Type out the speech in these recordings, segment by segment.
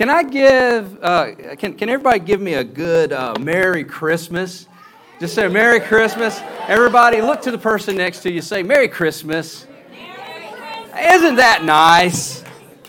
Can I give, uh, can, can everybody give me a good uh, Merry Christmas? Just say Merry Christmas. Everybody, look to the person next to you, say Merry Christmas. Merry Christmas. Isn't that nice?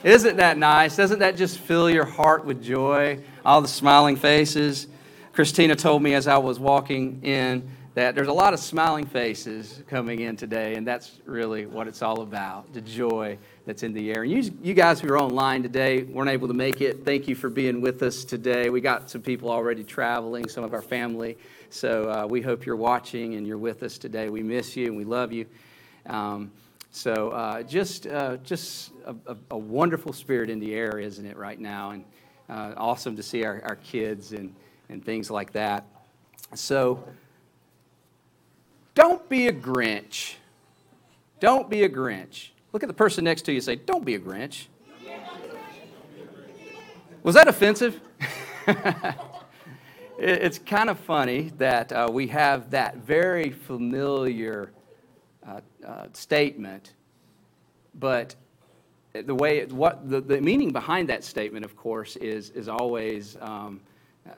Isn't that nice? Doesn't that just fill your heart with joy? All the smiling faces. Christina told me as I was walking in that there's a lot of smiling faces coming in today, and that's really what it's all about the joy that's in the air. And you, you guys who are online today weren't able to make it, thank you for being with us today. We got some people already traveling, some of our family. So uh, we hope you're watching and you're with us today. We miss you and we love you. Um, so uh, just, uh, just a, a, a, wonderful spirit in the air, isn't it, right now? And uh, awesome to see our, our kids and, and things like that. So don't be a Grinch. Don't be a Grinch. Look at the person next to you and say, Don't be a Grinch. Was that offensive? it's kind of funny that uh, we have that very familiar uh, uh, statement, but the way what the, the meaning behind that statement, of course, is is always um,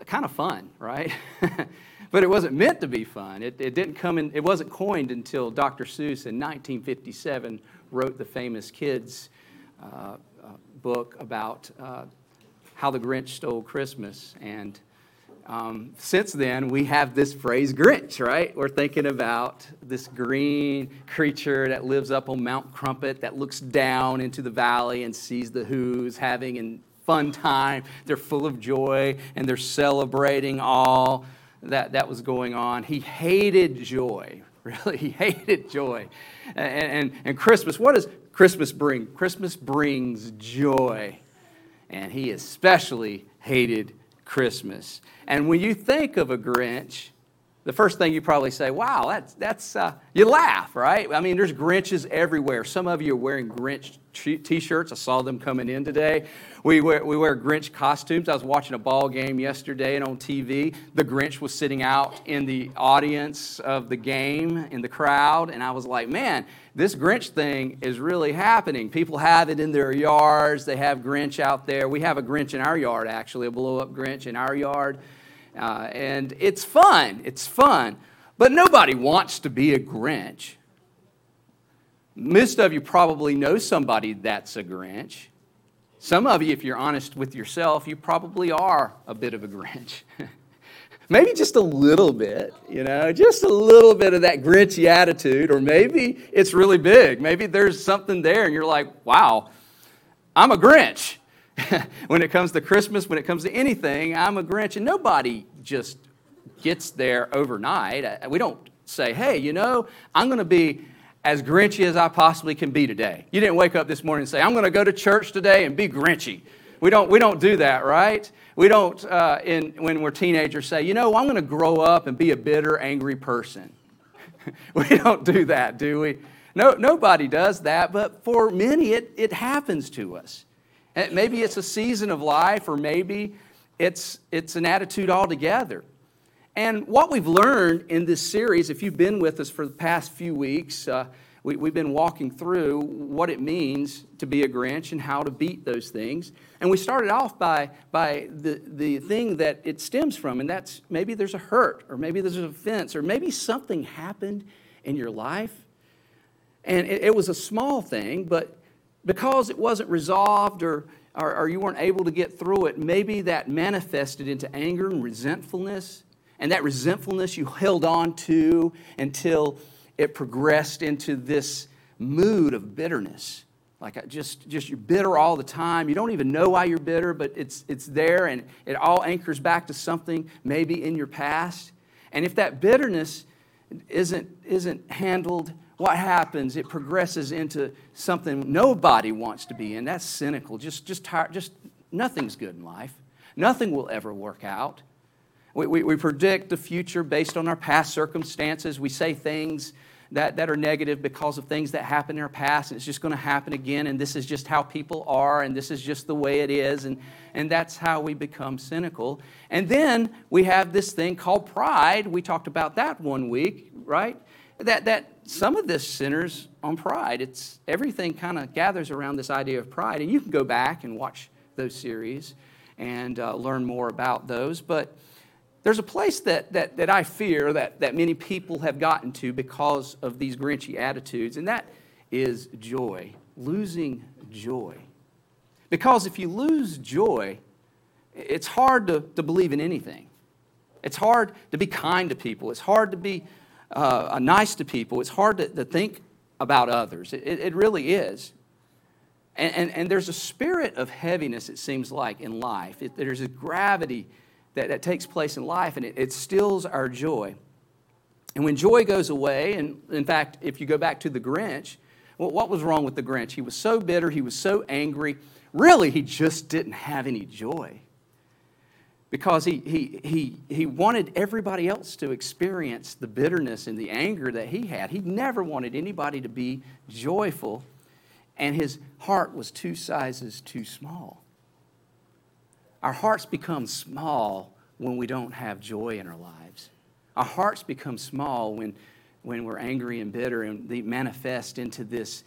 kind of fun, right? but it wasn't meant to be fun. It, it didn't come in. It wasn't coined until Dr. Seuss in 1957 wrote the famous kids uh, uh, book about uh, how the Grinch stole Christmas. And um, since then, we have this phrase Grinch, right? We're thinking about this green creature that lives up on Mount Crumpit that looks down into the valley and sees the Who's having a fun time. They're full of joy and they're celebrating all that, that was going on. He hated joy, really. He hated joy. And, and, and Christmas, what does Christmas bring? Christmas brings joy. And he especially hated Christmas. And when you think of a Grinch, the first thing you probably say, wow, that's, that's uh, you laugh, right? I mean, there's Grinches everywhere. Some of you are wearing Grinch t shirts. I saw them coming in today. We wear, we wear Grinch costumes. I was watching a ball game yesterday and on TV. The Grinch was sitting out in the audience of the game, in the crowd, and I was like, man, this Grinch thing is really happening. People have it in their yards, they have Grinch out there. We have a Grinch in our yard, actually, a blow up Grinch in our yard. Uh, and it's fun. It's fun. But nobody wants to be a Grinch. Most of you probably know somebody that's a Grinch. Some of you, if you're honest with yourself, you probably are a bit of a Grinch. maybe just a little bit, you know, just a little bit of that Grinchy attitude, or maybe it's really big. Maybe there's something there and you're like, wow, I'm a Grinch. when it comes to Christmas, when it comes to anything, I'm a Grinch. And nobody just gets there overnight. Uh, we don't say, hey, you know, I'm going to be as grinchy as I possibly can be today. You didn't wake up this morning and say, I'm going to go to church today and be grinchy. We don't, we don't do that, right? We don't, uh, in, when we're teenagers, say, you know, I'm going to grow up and be a bitter, angry person. we don't do that, do we? No, nobody does that, but for many, it, it happens to us. Maybe it's a season of life, or maybe it's, it's an attitude altogether. And what we've learned in this series, if you've been with us for the past few weeks, uh, we, have been walking through what it means to be a Grinch and how to beat those things. And we started off by, by the, the thing that it stems from, and that's maybe there's a hurt, or maybe there's an offense, or maybe something happened in your life. And it, it was a small thing, but because it wasn't resolved or, or, or, you weren't able to get through it, maybe that manifested into anger and resentfulness. And that resentfulness you held on to until it progressed into this mood of bitterness. Like just, just you're bitter all the time. You don't even know why you're bitter, but it's, it's there and it all anchors back to something maybe in your past. And if that bitterness isn't, isn't handled what happens? It progresses into something nobody wants to be in. That's cynical. Just, just, tired, just nothing's good in life. Nothing will ever work out. We, we, we predict the future based on our past circumstances. We say things that, that are negative because of things that happened in our past, and it's just going to happen again, and this is just how people are, and this is just the way it is, and, and that's how we become cynical. And then we have this thing called pride. We talked about that one week, right? That, that some of this centers on pride. It's everything kind of gathers around this idea of pride, and you can go back and watch those series. and uh, learn more about those. But there's a place that, that, that I fear that, that many people have gotten to because of these Grinchy attitudes, and that is joy, losing joy. Because if you lose joy, it's hard to, to believe in anything. It's hard to be kind to people. It's hard to be uh, nice to people. It's hard to, to think about others. It, it really is. And, and, and, there's a spirit of heaviness, it seems like, in life. It, there's a gravity that, that takes place in life, and it, it stills our joy. And when joy goes away, and in fact, if you go back to the Grinch, well, what was wrong with the Grinch? He was so bitter, he was so angry. Really, he just didn't have any joy because he, he, he, he wanted everybody else to experience the bitterness and the anger that he had. He never wanted anybody to be joyful, and his heart was two sizes too small. Our hearts become small when we don't have joy in our lives. Our hearts become small when, when we're angry and bitter and they manifest into this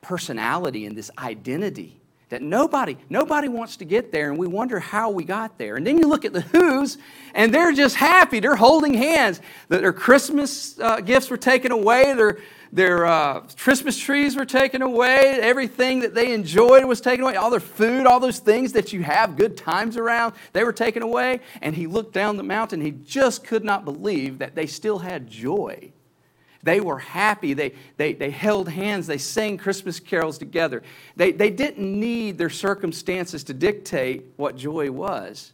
personality and this identity that nobody nobody wants to get there and we wonder how we got there. And then you look at the who's and they're just happy. They're holding hands. Their christmas uh, gifts were taken away. Their their uh, Christmas trees were taken away. Everything that they enjoyed was taken away. All their food, all those things that you have good times around, they were taken away. And he looked down the mountain. He just could not believe that they still had joy. They were happy. They, they, they held hands. They sang Christmas carols together. They, they didn't need their circumstances to dictate what joy was.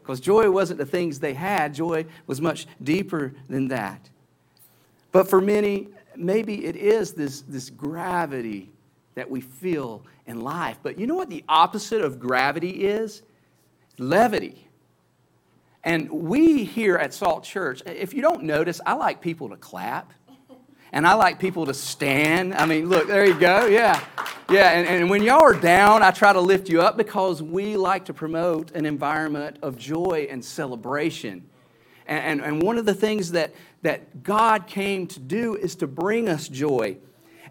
Because joy wasn't the things they had, joy was much deeper than that. But for many, maybe it is this, this gravity that we feel in life. But you know what the opposite of gravity is? Levity. And we here at Salt Church, if you don't notice, I like people to clap. And I like people to stand. I mean, look, there you go. Yeah. Yeah. And, and when y'all are down, I try to lift you up because we like to promote an environment of joy and celebration. And, and, and one of the things that, that God came to do is to bring us joy.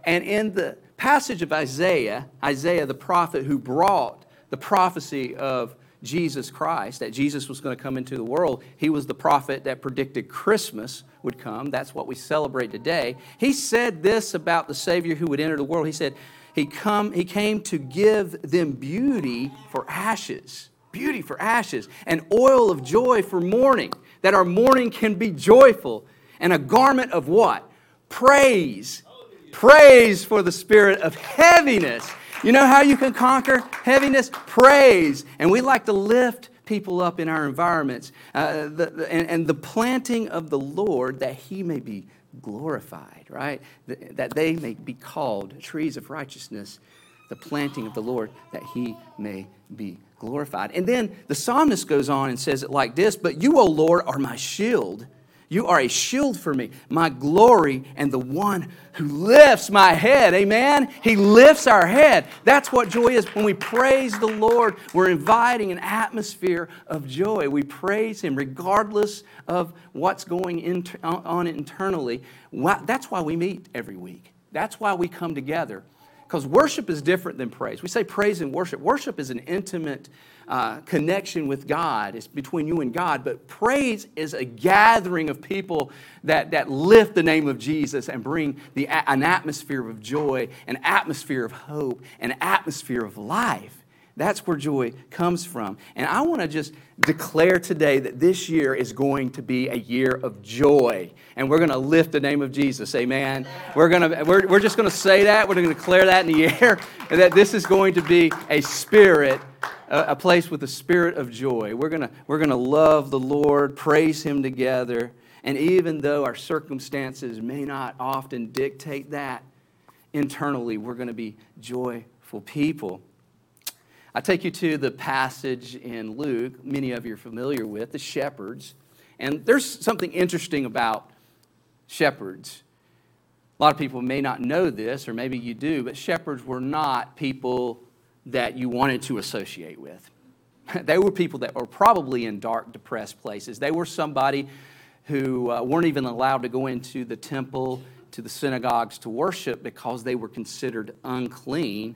And in the passage of Isaiah, Isaiah the prophet who brought the prophecy of Jesus Christ, that Jesus was going to come into the world, he was the prophet that predicted Christmas would come. That's what we celebrate today. He said this about the Savior who would enter the world. He said, He, come, he came to give them beauty for ashes, beauty for ashes, and oil of joy for mourning, that our mourning can be joyful and a garment of what? Praise. Praise for the spirit of heaviness. You know how you can conquer heaviness? Praise. And we like to lift people up in our environments. Uh, the, the, and, and, the planting of the Lord that he may be glorified, right? That they may be called trees of righteousness. The planting of the Lord that he may be glorified. And then the psalmist goes on and says it like this But you, O Lord, are my shield you are a shield for me, my glory, and the one who lifts my head. Amen? He lifts our head. That's what joy is. When we praise the Lord, we're inviting an atmosphere of joy. We praise Him regardless of what's going on internally. That's why we meet every week. That's why we come together. Because worship is different than praise. We say praise and worship. Worship is an intimate uh, connection with God. It's between you and God. But praise is a gathering of people that, that lift the name of Jesus and bring the, an atmosphere of joy, an atmosphere of hope, an atmosphere of life. That's where joy comes from. And I want to just declare today that this year is going to be a year of joy. And we're going to lift the name of Jesus. Amen. We're, going to, we're, we're just going to say that. We're going to declare that in the air. That this is going to be a spirit a, place with a spirit of joy. We're going we're going to love the Lord, praise Him together. And even though our circumstances may not often dictate that, internally, we're going to be joyful people. I take you to the passage in Luke, many of you are familiar with, the shepherds. And there's something interesting about shepherds. A lot of people may not know this, or maybe you do, but shepherds were not people that you wanted to associate with. they were people that were probably in dark, depressed places. They were somebody who uh, weren't even allowed to go into the temple, to the synagogues to worship because they were considered unclean.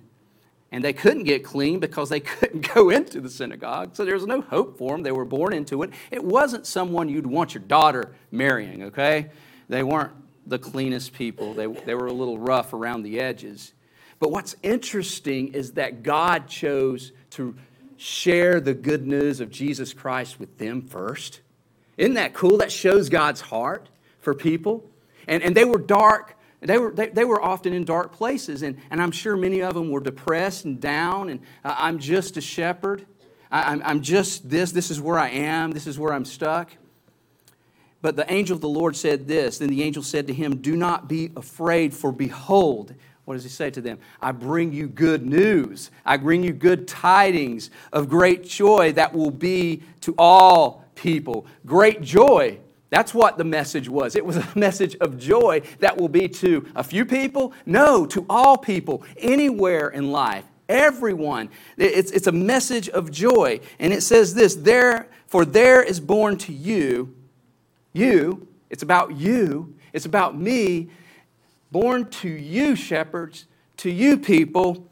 And they couldn't get clean because they couldn't go into the synagogue. So there was no hope for them. They were born into it. It wasn't someone you'd want your daughter marrying, okay? They weren't the cleanest people, they, they were a little rough around the edges. But what's interesting is that God chose to share the good news of Jesus Christ with them first. Isn't that cool? That shows God's heart for people. And, and they were dark they were, they, they, were often in dark places, and, and I'm sure many of them were depressed and down, and uh, I'm just a shepherd. I, I'm, I'm just this. This is where I am. This is where I'm stuck. But the angel of the Lord said this. Then the angel said to him, Do not be afraid, for behold, what does he say to them? I bring you good news. I bring you good tidings of great joy that will be to all people. Great joy that's what the message was. It was a message of joy that will be to a few people? No, to all people, anywhere in life, everyone. It's, it's a message of joy. And it says this there, for there is born to you, you, it's about you, it's about me, born to you, shepherds, to you people,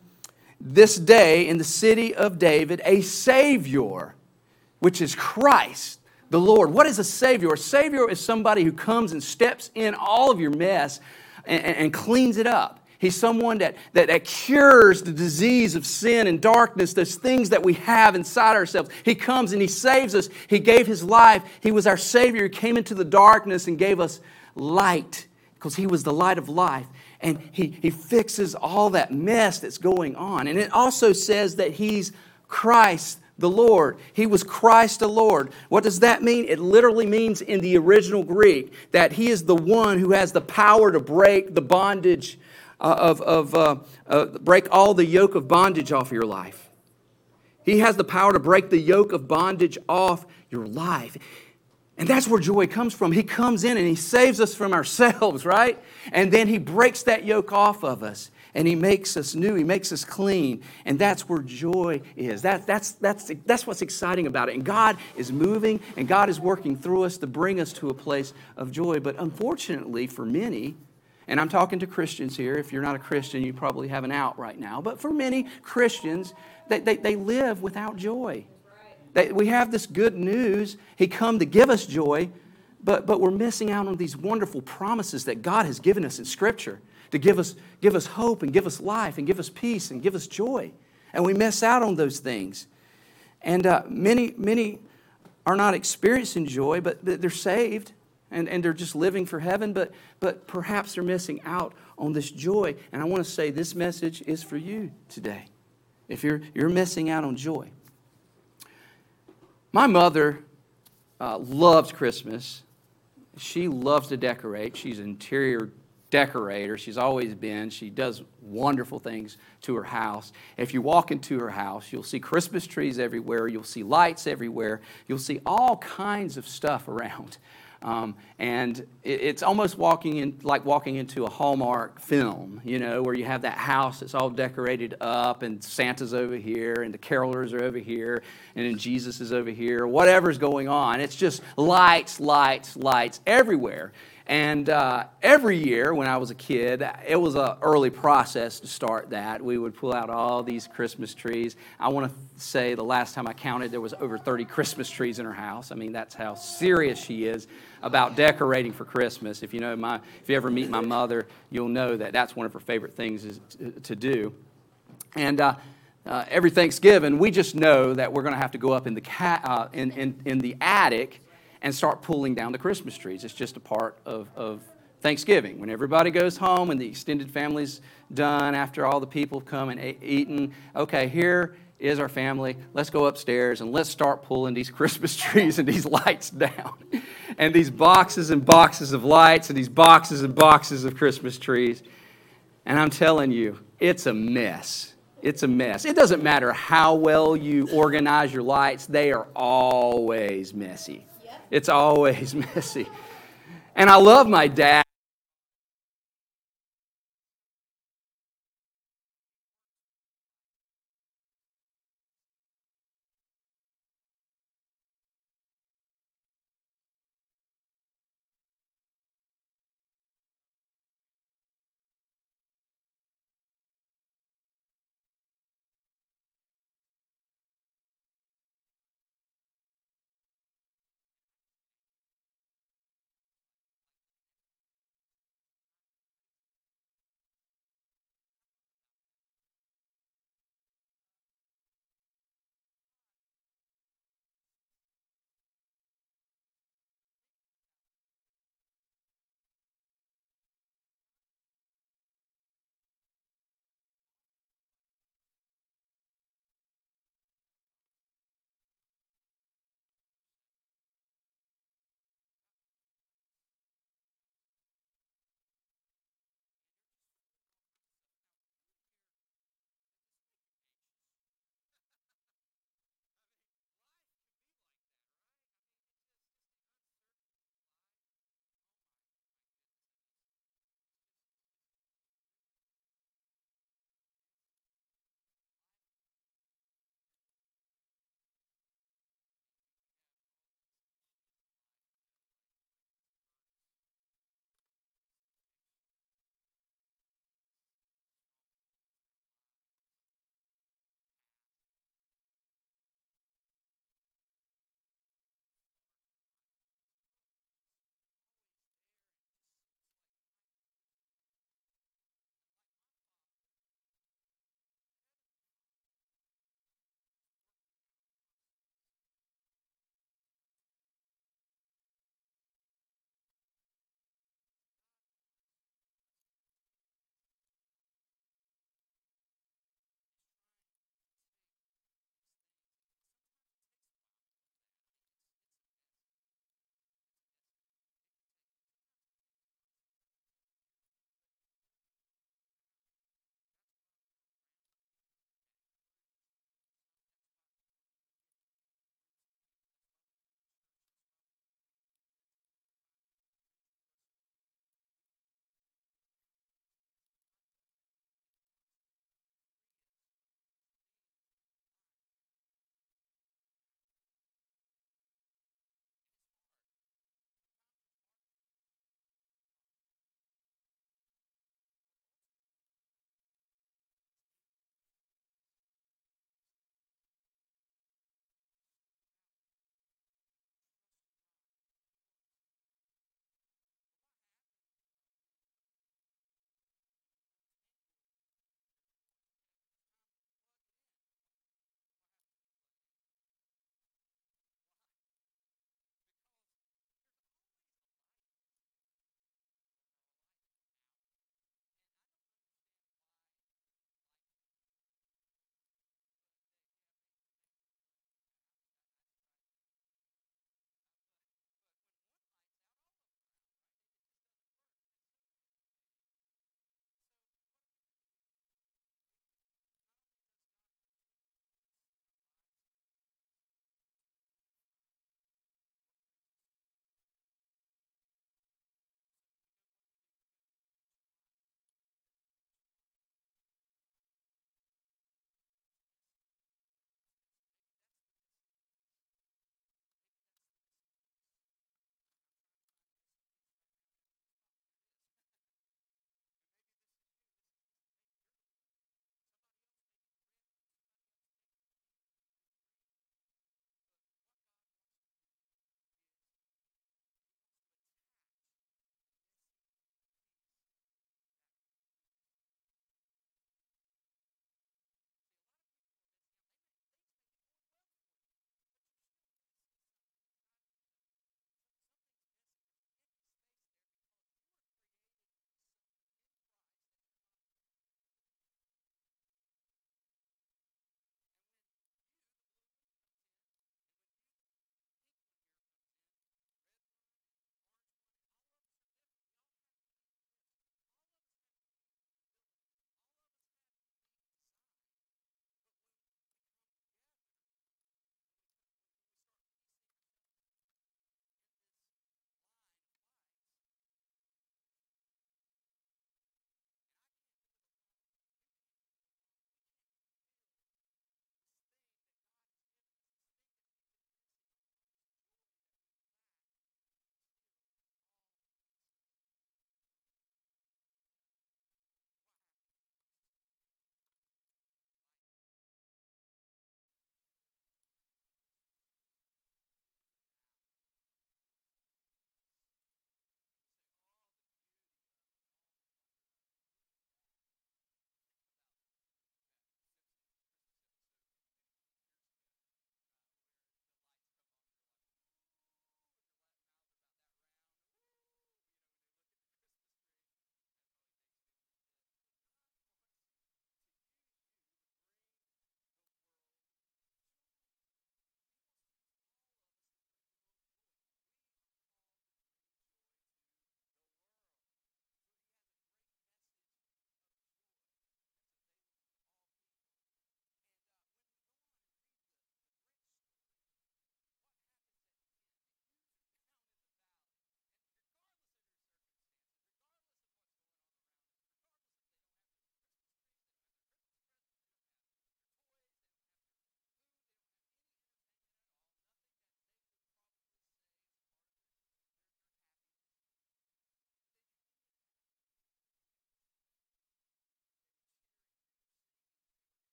this day in the city of David, a Savior, which is Christ the Lord. What is a Savior? A Savior is somebody who comes and steps in all of your mess and, and cleans it up. He's someone that, that, that, cures the disease of sin and darkness, those things that we have inside ourselves. He comes and He saves us. He gave His life. He was our Savior. He came into the darkness and gave us light because He was the light of life. And he, he fixes all that mess that's going on. And it also says that He's Christ the Lord. He was Christ the Lord. What does that mean? It literally means in the original Greek that He is the one who has the power to break the bondage uh, of, of uh, uh, break all the yoke of bondage off your life. He has the power to break the yoke of bondage off your life. And that's where joy comes from. He comes in and He saves us from ourselves, right? And then He breaks that yoke off of us and He makes us new, He makes us clean. And that's where joy is. That, that's, that's, that's what's exciting about it. And God is moving and God is working through us to bring us to a place of joy. But unfortunately, for many, and I'm talking to Christians here. If you're not a Christian, you probably have an out right now. But for many Christians, they, they, they live without joy. They, we have this good news. He come to give us joy, but, but we're missing out on these wonderful promises that God has given us in Scripture to give us, give us hope and give us life and give us peace and give us joy. And we miss out on those things. And uh, many, many are not experiencing joy, but they're saved and, and they're just living for heaven, but, but perhaps they're missing out on this joy. And I want to say this message is for you today. If you're, you're missing out on joy. My mother uh, loves Christmas. She loves to decorate. She's an interior decorator. She's always been. She does wonderful things to her house. If you walk into her house, you'll see Christmas trees everywhere. You'll see lights everywhere. You'll see all kinds of stuff around. Um, and it, it's almost walking in, like walking into a Hallmark film, you know, where you have that house that's all decorated up, and Santa's over here, and the carolers are over here, and then Jesus is over here. Whatever's going on, it's just lights, lights, lights everywhere. And uh, every year when I was a kid, it was an early process to start that. We would pull out all these Christmas trees. I want to say the last time I counted, there was over 30 Christmas trees in her house. I mean, that's how serious she is about decorating for Christmas. If you know my, if you ever meet my mother, you'll know that that's one of her favorite things is to do. And uh, uh, every Thanksgiving, we just know that we're going to have to go up in the, ca- uh, in, in, in the attic and start pulling down the Christmas trees. It's just a part of, of Thanksgiving. When everybody goes home and the extended family's done, after all the people have come and eaten, okay, here is our family. Let's go upstairs and let's start pulling these Christmas trees and these lights down. and these boxes and boxes of lights and these boxes and boxes of Christmas trees. And I'm telling you, it's a mess. It's a mess. It doesn't matter how well you organize your lights, they are always messy. It's always messy. And I love my dad